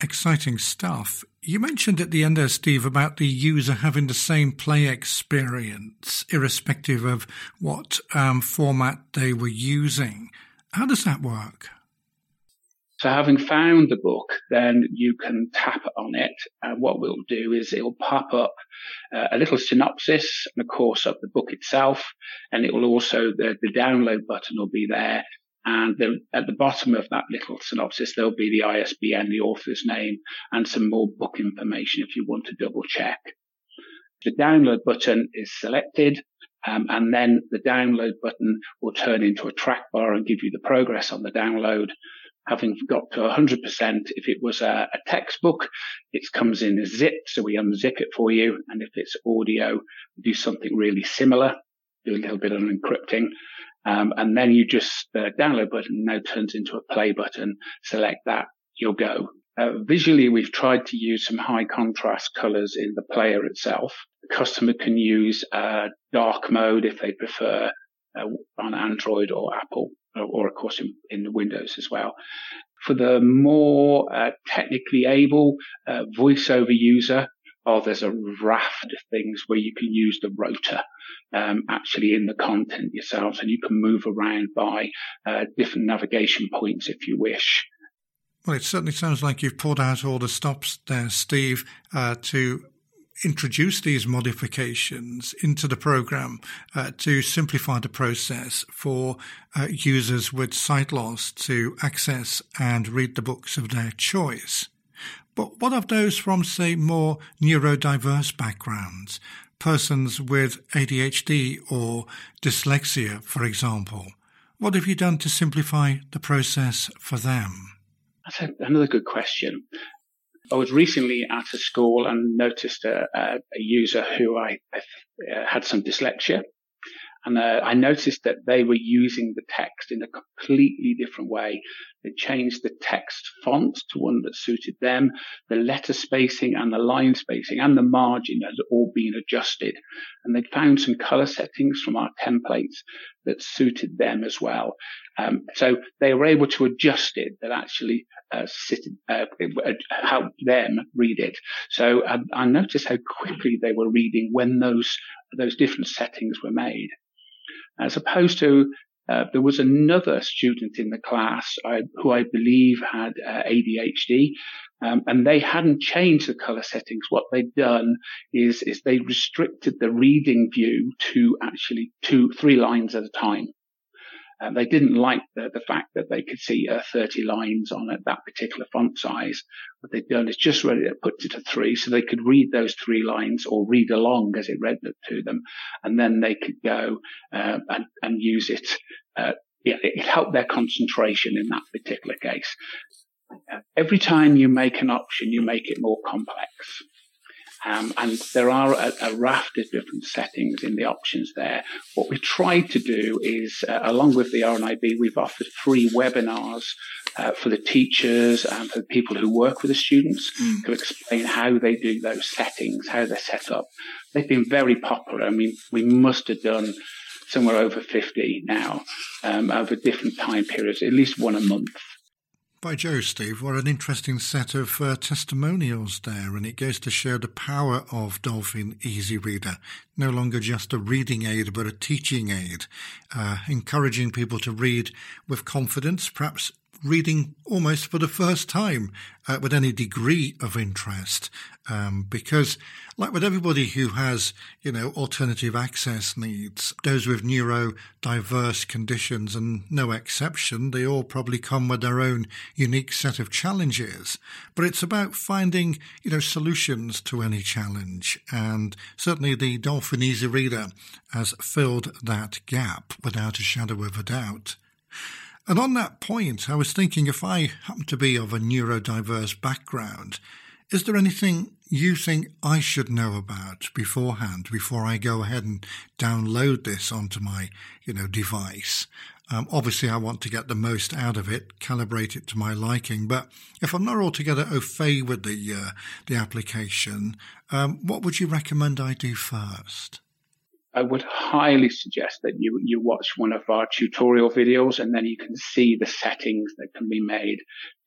Exciting stuff. You mentioned at the end there, Steve, about the user having the same play experience, irrespective of what um, format they were using. How does that work? So having found the book, then you can tap on it. And what we'll do is it'll pop up uh, a little synopsis and of course of the book itself. And it will also, the, the download button will be there. And the, at the bottom of that little synopsis, there'll be the ISBN, the author's name, and some more book information if you want to double check. The download button is selected. Um, and then the download button will turn into a track bar and give you the progress on the download having got to 100%. If it was a, a, textbook, it comes in a zip, so we unzip it for you. And if it's audio, do something really similar, do a little bit of encrypting. Um, and then you just, the download button now turns into a play button, select that, you'll go. Uh, visually, we've tried to use some high contrast colors in the player itself. The customer can use uh, dark mode if they prefer uh, on Android or Apple or of course in, in Windows as well. For the more uh, technically able uh, voiceover user, oh, there's a raft of things where you can use the rotor um, actually in the content yourselves, and you can move around by uh, different navigation points if you wish. Well, it certainly sounds like you've pulled out all the stops there, Steve, uh, to introduce these modifications into the program uh, to simplify the process for uh, users with sight loss to access and read the books of their choice. But what of those from, say, more neurodiverse backgrounds, persons with ADHD or dyslexia, for example? What have you done to simplify the process for them? That's another good question. I was recently at a school and noticed a, a, user who I, I uh, had some dyslexia. And uh, I noticed that they were using the text in a completely different way. They changed the text font to one that suited them. The letter spacing and the line spacing and the margin had all been adjusted. And they found some color settings from our templates that suited them as well. Um, so they were able to adjust it that actually uh, sit, uh, helped them read it. So I, I noticed how quickly they were reading when those those different settings were made as opposed to uh, there was another student in the class uh, who I believe had uh, ADHD, um, and they hadn't changed the color settings. What they'd done is is they restricted the reading view to actually two, three lines at a time. Uh, they didn't like the, the fact that they could see uh, 30 lines on it, that particular font size. What they'd done is just to put it to three so they could read those three lines or read along as it read it to them. And then they could go uh, and, and, use it. Uh, yeah, it helped their concentration in that particular case. Every time you make an option, you make it more complex. Um, and there are a, a, raft of different settings in the options there. What we tried to do is, uh, along with the RNIB, we've offered free webinars uh, for the teachers and for the people who work with the students mm. to explain how they do those settings, how they're set up. They've been very popular. I mean, we must have done somewhere over 50 now um, over different time periods, at least one a month. By Joe, Steve, what an interesting set of uh, testimonials there, and it goes to show the power of Dolphin Easy Reader. No longer just a reading aid, but a teaching aid, uh, encouraging people to read with confidence, perhaps reading almost for the first time uh, with any degree of interest. Um, because, like with everybody who has, you know, alternative access needs, those with neurodiverse conditions and no exception, they all probably come with their own unique set of challenges. But it's about finding, you know, solutions to any challenge. And certainly the Dolphin Easy Reader has filled that gap without a shadow of a doubt. And on that point, I was thinking if I happen to be of a neurodiverse background, is there anything you think I should know about beforehand before I go ahead and download this onto my, you know, device? Um, obviously, I want to get the most out of it, calibrate it to my liking. But if I'm not altogether au fait with the uh, the application, um, what would you recommend I do first? I would highly suggest that you, you watch one of our tutorial videos and then you can see the settings that can be made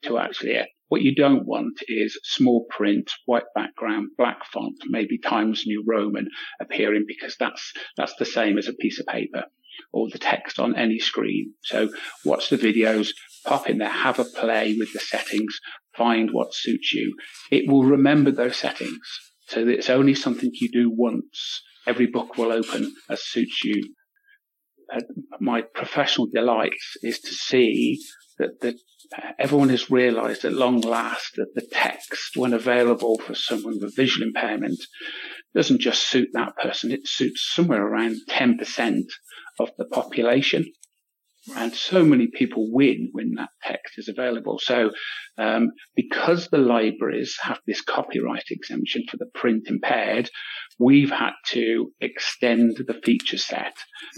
to actually it. What you don't want is small print, white background, black font, maybe Times New Roman appearing because that's, that's the same as a piece of paper or the text on any screen. So watch the videos, pop in there, have a play with the settings, find what suits you. It will remember those settings. So it's only something you do once every book will open as suits you. Uh, my professional delight is to see that, that everyone has realized at long last that the text, when available for someone with visual impairment, doesn't just suit that person, it suits somewhere around 10% of the population. And so many people win when that text is available. So, um, because the libraries have this copyright exemption for the print impaired, we've had to extend the feature set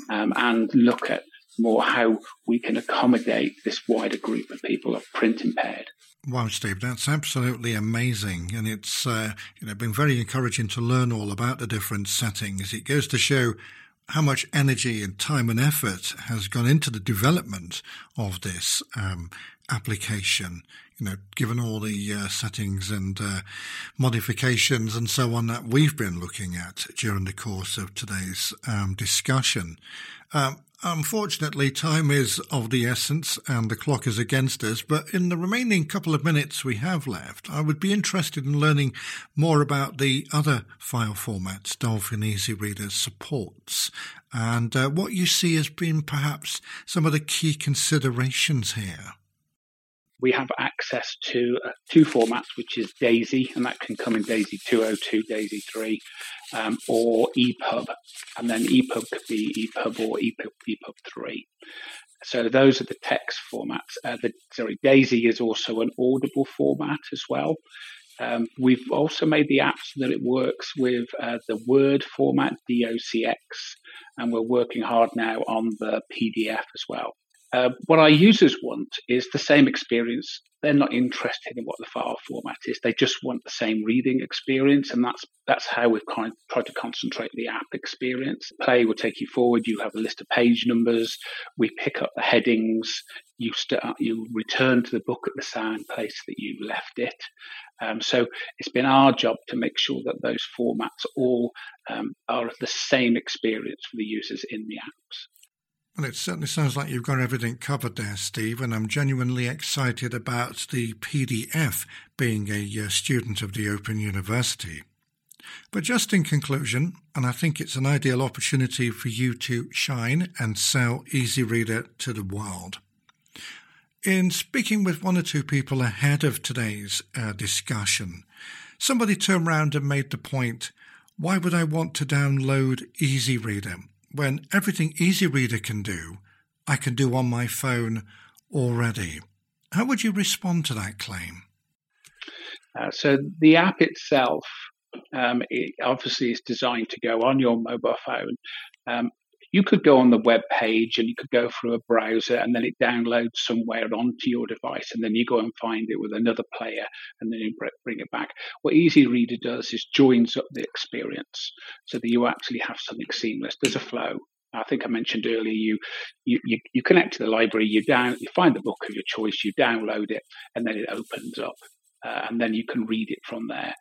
um, and look at more how we can accommodate this wider group of people of print impaired. Wow, Steve, that's absolutely amazing, and it's uh, you know been very encouraging to learn all about the different settings. It goes to show how much energy and time and effort has gone into the development of this um, application. You know, given all the uh, settings and uh, modifications and so on that we've been looking at during the course of today's um, discussion. Um, Unfortunately, time is of the essence and the clock is against us, but in the remaining couple of minutes we have left, I would be interested in learning more about the other file formats Dolphin Easy Reader supports and uh, what you see as being perhaps some of the key considerations here we have access to uh, two formats, which is DAISY, and that can come in DAISY 202, DAISY 3, um, or EPUB. And then EPUB could be EPUB or EPUB, EPUB 3. So those are the text formats. Uh, the, sorry, DAISY is also an audible format as well. Um, we've also made the app so that it works with uh, the Word format, DOCX, and we're working hard now on the PDF as well. Uh, what our users want is the same experience. They're not interested in what the file format is. They just want the same reading experience, and that's that's how we've kind of tried to concentrate the app experience. Play will take you forward. You have a list of page numbers. We pick up the headings. You start, you return to the book at the same place that you left it. Um, so it's been our job to make sure that those formats all um, are the same experience for the users in the apps. Well, it certainly sounds like you've got everything covered there, Steve, and I'm genuinely excited about the PDF being a uh, student of the Open University. But just in conclusion, and I think it's an ideal opportunity for you to shine and sell Easy Reader to the world. In speaking with one or two people ahead of today's uh, discussion, somebody turned around and made the point why would I want to download Easy Reader? When everything Easy Reader can do, I can do on my phone already. How would you respond to that claim? Uh, so the app itself, um, it obviously is designed to go on your mobile phone. Um, you could go on the web page and you could go through a browser and then it downloads somewhere onto your device and then you go and find it with another player and then you bring it back. What Easy Reader does is joins up the experience so that you actually have something seamless. There's a flow. I think I mentioned earlier, you, you, you, you connect to the library, you down, you find the book of your choice, you download it, and then it opens up, uh, and then you can read it from there.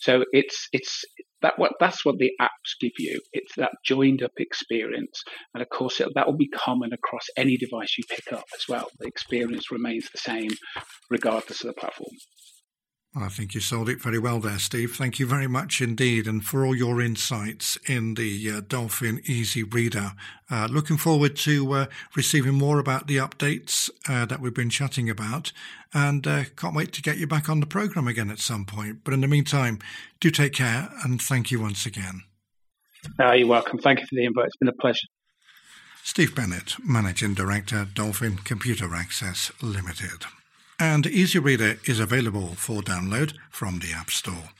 So it's it's that what that's what the apps give you. It's that joined up experience, and of course it, that will be common across any device you pick up as well. The experience remains the same regardless of the platform. I think you sold it very well there, Steve. Thank you very much indeed, and for all your insights in the uh, Dolphin Easy Reader. Uh, looking forward to uh, receiving more about the updates uh, that we've been chatting about, and uh, can't wait to get you back on the program again at some point. But in the meantime, do take care, and thank you once again. Uh, you're welcome. Thank you for the invite. It's been a pleasure. Steve Bennett, Managing Director, Dolphin Computer Access Limited and Easy Reader is available for download from the App Store.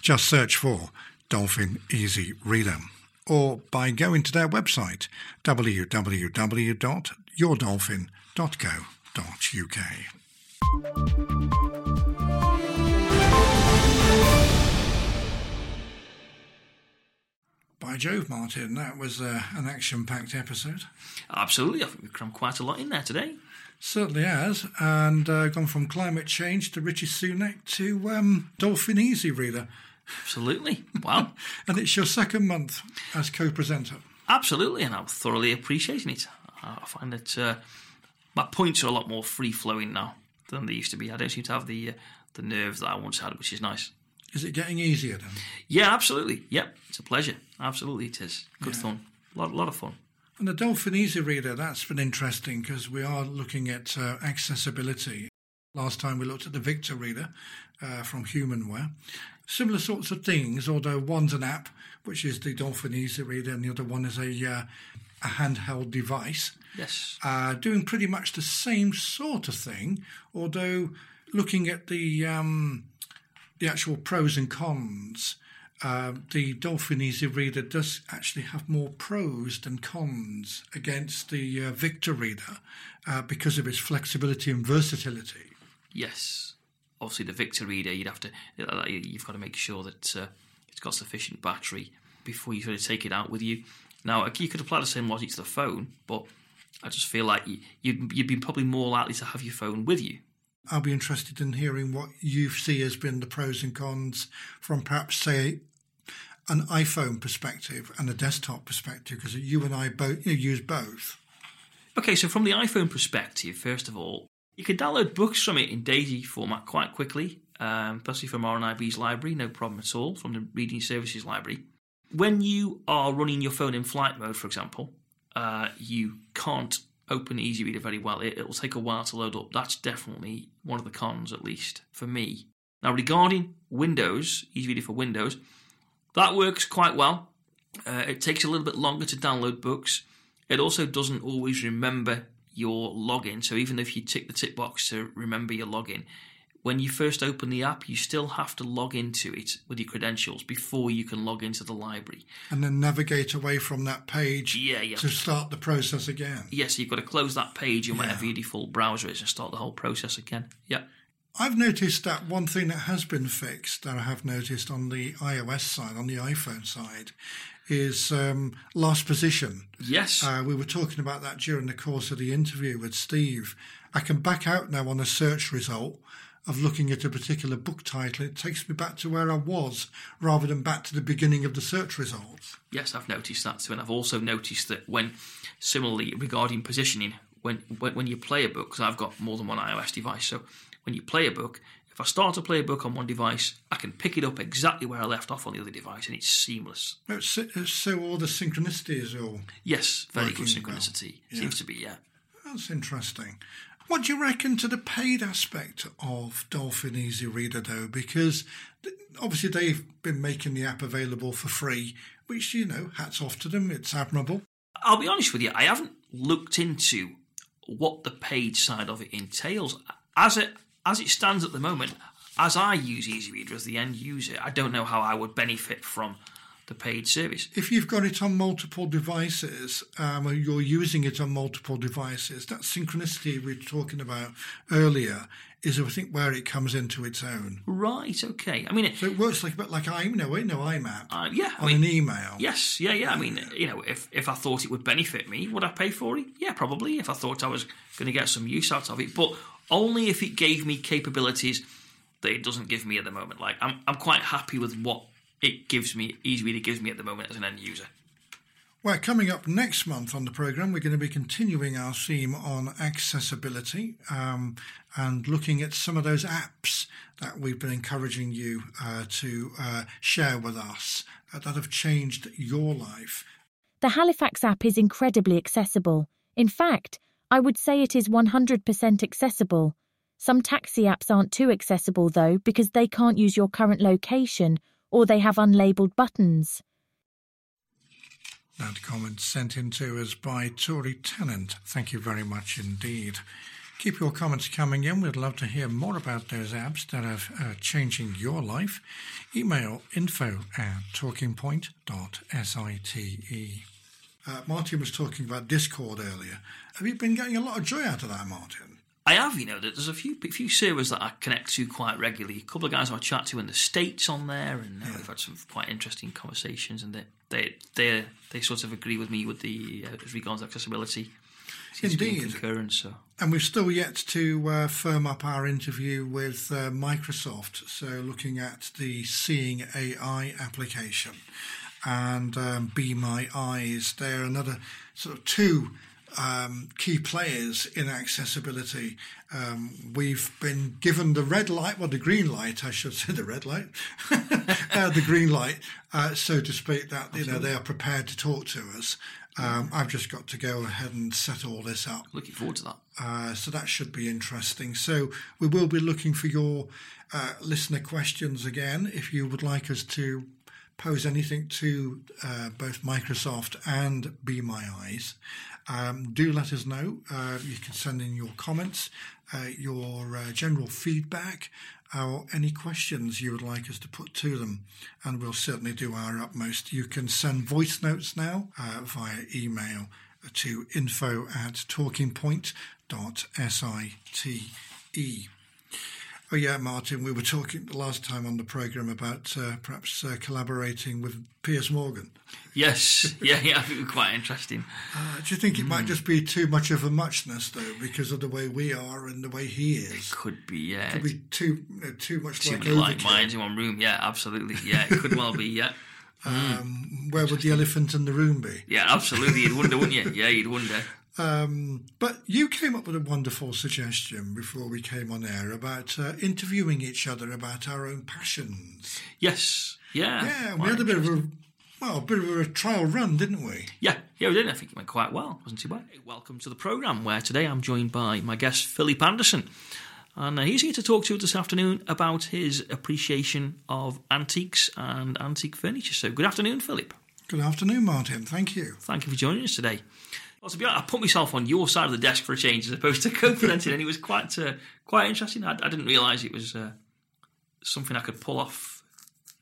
Just search for Dolphin Easy Reader or by going to their website www.yourdolphin.co.uk. By Jove, Martin, that was uh, an action packed episode. Absolutely. I think we've crammed quite a lot in there today. Certainly has, and uh, gone from climate change to Rishi Sunak to um, Dolphin Easy Reader. Absolutely. Wow. and it's your second month as co presenter. Absolutely, and I'm thoroughly appreciating it. I find that uh, my points are a lot more free flowing now than they used to be. I don't seem to have the uh, the nerves that I once had, which is nice. Is it getting easier then? Yeah, absolutely. Yep, it's a pleasure. Absolutely, it is. Good yeah. fun. A lot, lot of fun. And the Dolphin Easy Reader, that's been interesting because we are looking at uh, accessibility. Last time we looked at the Victor Reader uh, from Humanware. Similar sorts of things, although one's an app, which is the Dolphin Easy Reader, and the other one is a, uh, a handheld device. Yes. Uh, doing pretty much the same sort of thing, although looking at the um, the actual pros and cons uh, the Dolphin Easy Reader does actually have more pros than cons against the uh, Victor Reader uh, because of its flexibility and versatility. Yes, obviously the Victor Reader, you'd have to uh, you've got to make sure that uh, it's got sufficient battery before you sort of take it out with you. Now you could apply the same logic to the phone, but I just feel like you'd, you'd be probably more likely to have your phone with you I'll be interested in hearing what you see as been the pros and cons from perhaps, say, an iPhone perspective and a desktop perspective because you and I both you use both. Okay, so from the iPhone perspective, first of all, you can download books from it in DAISY format quite quickly, um, especially from RNIB's library, no problem at all, from the Reading Services library. When you are running your phone in flight mode, for example, uh, you can't open Easy Reader very well. It, will take a while to load up. That's definitely one of the cons, at least for me. Now, regarding Windows, Easy Reader for Windows, that works quite well. Uh, it takes a little bit longer to download books. It also doesn't always remember your login. So even if you tick the tick box to remember your login, when you first open the app, you still have to log into it with your credentials before you can log into the library. And then navigate away from that page Yeah, yeah. to start the process again. Yes, you've got to close that page in whatever your default browser is and start the whole process again. Yeah. I've noticed that one thing that has been fixed that I have noticed on the iOS side, on the iPhone side, is um, last position. Yes. Uh, we were talking about that during the course of the interview with Steve. I can back out now on a search result of looking at a particular book title. It takes me back to where I was rather than back to the beginning of the search results. Yes, I've noticed that too, and I've also noticed that when, similarly regarding positioning, when when, when you play a book, because I've got more than one iOS device, so when you play a book, if I start to play a book on one device, I can pick it up exactly where I left off on the other device, and it's seamless. It's so all the synchronicity is all. Yes, very good Working well. synchronicity. Yeah. Seems to be, yeah. That's interesting. What do you reckon to the paid aspect of Dolphin Easy Reader, though? Because obviously they've been making the app available for free, which, you know, hats off to them. It's admirable. I'll be honest with you, I haven't looked into what the paid side of it entails. As it as it stands at the moment, as I use EasyReader as the end user, I don't know how I would benefit from the paid service. If you've got it on multiple devices, um, or you're using it on multiple devices, that synchronicity we were talking about earlier is, I think, where it comes into its own. Right. Okay. I mean, it, So it works like a bit like I know, I know IMAP uh, yeah. I on mean, an email. Yes, yeah, yeah. I mean, you know, if if I thought it would benefit me, would I pay for it? Yeah, probably. If I thought I was going to get some use out of it, but only if it gave me capabilities that it doesn't give me at the moment. Like, I'm I'm quite happy with what it gives me, EasyReader gives me at the moment as an end user. Well, coming up next month on the programme, we're going to be continuing our theme on accessibility um, and looking at some of those apps that we've been encouraging you uh, to uh, share with us uh, that have changed your life. The Halifax app is incredibly accessible. In fact, I would say it is 100% accessible. Some taxi apps aren't too accessible though because they can't use your current location or they have unlabeled buttons. That comment sent in to us by Tory Tennant. Thank you very much indeed. Keep your comments coming in. We'd love to hear more about those apps that are uh, changing your life. Email info at talkingpoint.site. Uh, Martin was talking about Discord earlier. Have you been getting a lot of joy out of that, Martin? I have, you know, that there's a few few servers that I connect to quite regularly. A couple of guys I chat to in the states on there, and uh, we've had some quite interesting conversations. And they they they they sort of agree with me with the uh, as regards accessibility. Indeed. So And we've still yet to uh, firm up our interview with uh, Microsoft. So, looking at the Seeing AI application and um, Be My Eyes, they're another sort of two um, key players in accessibility. Um, we've been given the red light, well, the green light, I should say, the red light, uh, the green light, uh, so to speak, that you know they are prepared to talk to us. Um, I've just got to go ahead and set all this up. looking forward to that. Uh, so that should be interesting. So we will be looking for your uh, listener questions again. If you would like us to pose anything to uh, both Microsoft and Be My Eyes, um, do let us know. Uh, you can send in your comments, uh, your uh, general feedback, or any questions you would like us to put to them, and we'll certainly do our utmost. You can send voice notes now uh, via email to info at talkingpoint.site. Oh, yeah, Martin, we were talking the last time on the programme about uh, perhaps uh, collaborating with Piers Morgan. Yes, yeah, yeah, I think it was quite interesting. Uh, do you think it might just be too much of a muchness, though, because of the way we are and the way he is? It could be, yeah. It could be too you know, too much Too like like minds in one room. Yeah, absolutely. Yeah, it could well be. Yeah. Um, where would the elephant in the room be? Yeah, absolutely. You'd wonder, wouldn't you? Yeah, you'd wonder. Um, but you came up with a wonderful suggestion before we came on air about uh, interviewing each other about our own passions. Yes. Yeah. Yeah, we had a bit of a well, a bit of a trial run, didn't we? Yeah, yeah, we did. I think it went quite well. Wasn't too bad. Welcome to the programme, where today I'm joined by my guest Philip Anderson, and uh, he's here to talk to us this afternoon about his appreciation of antiques and antique furniture. So, good afternoon, Philip. Good afternoon, Martin. Thank you. Thank you for joining us today. Well, to be honest, I put myself on your side of the desk for a change as opposed to co-presenting, and it was quite uh, quite interesting. I, I didn't realise it was uh, something I could pull off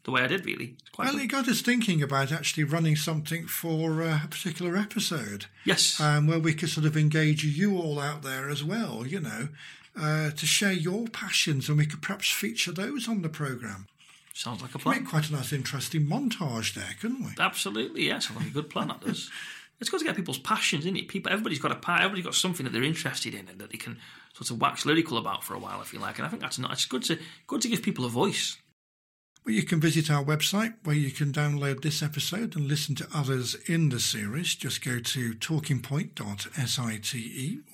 the way I did. Really, Well, good. it got us thinking about actually running something for uh, a particular episode. Yes. Um, where we could sort of engage you all out there as well, you know, uh, to share your passions, and we could perhaps feature those on the programme. Sounds like a Make plan. quite a nice, interesting montage there, couldn't we? Absolutely, yes. Sounds like a good plan. That does. It's good to get people's passions, isn't it? People, everybody's got a part. Everybody's got something that they're interested in and that they can sort of wax lyrical about for a while, if you like. And I think that's not. It's good to good to give people a voice. Well, you can visit our website where you can download this episode and listen to others in the series. Just go to talkingpoint.site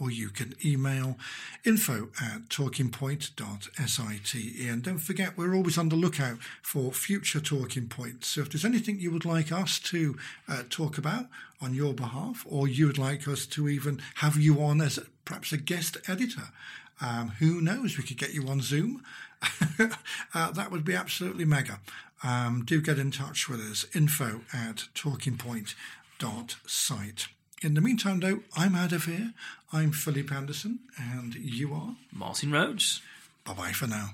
or you can email info at talkingpoint.site. And don't forget, we're always on the lookout for future talking points. So if there's anything you would like us to uh, talk about on your behalf, or you would like us to even have you on as perhaps a guest editor, um, who knows? We could get you on Zoom. uh, that would be absolutely mega. Um, do get in touch with us. Info at talkingpoint.site. In the meantime, though, I'm out of here. I'm Philip Anderson, and you are Martin Rhodes. Bye bye for now.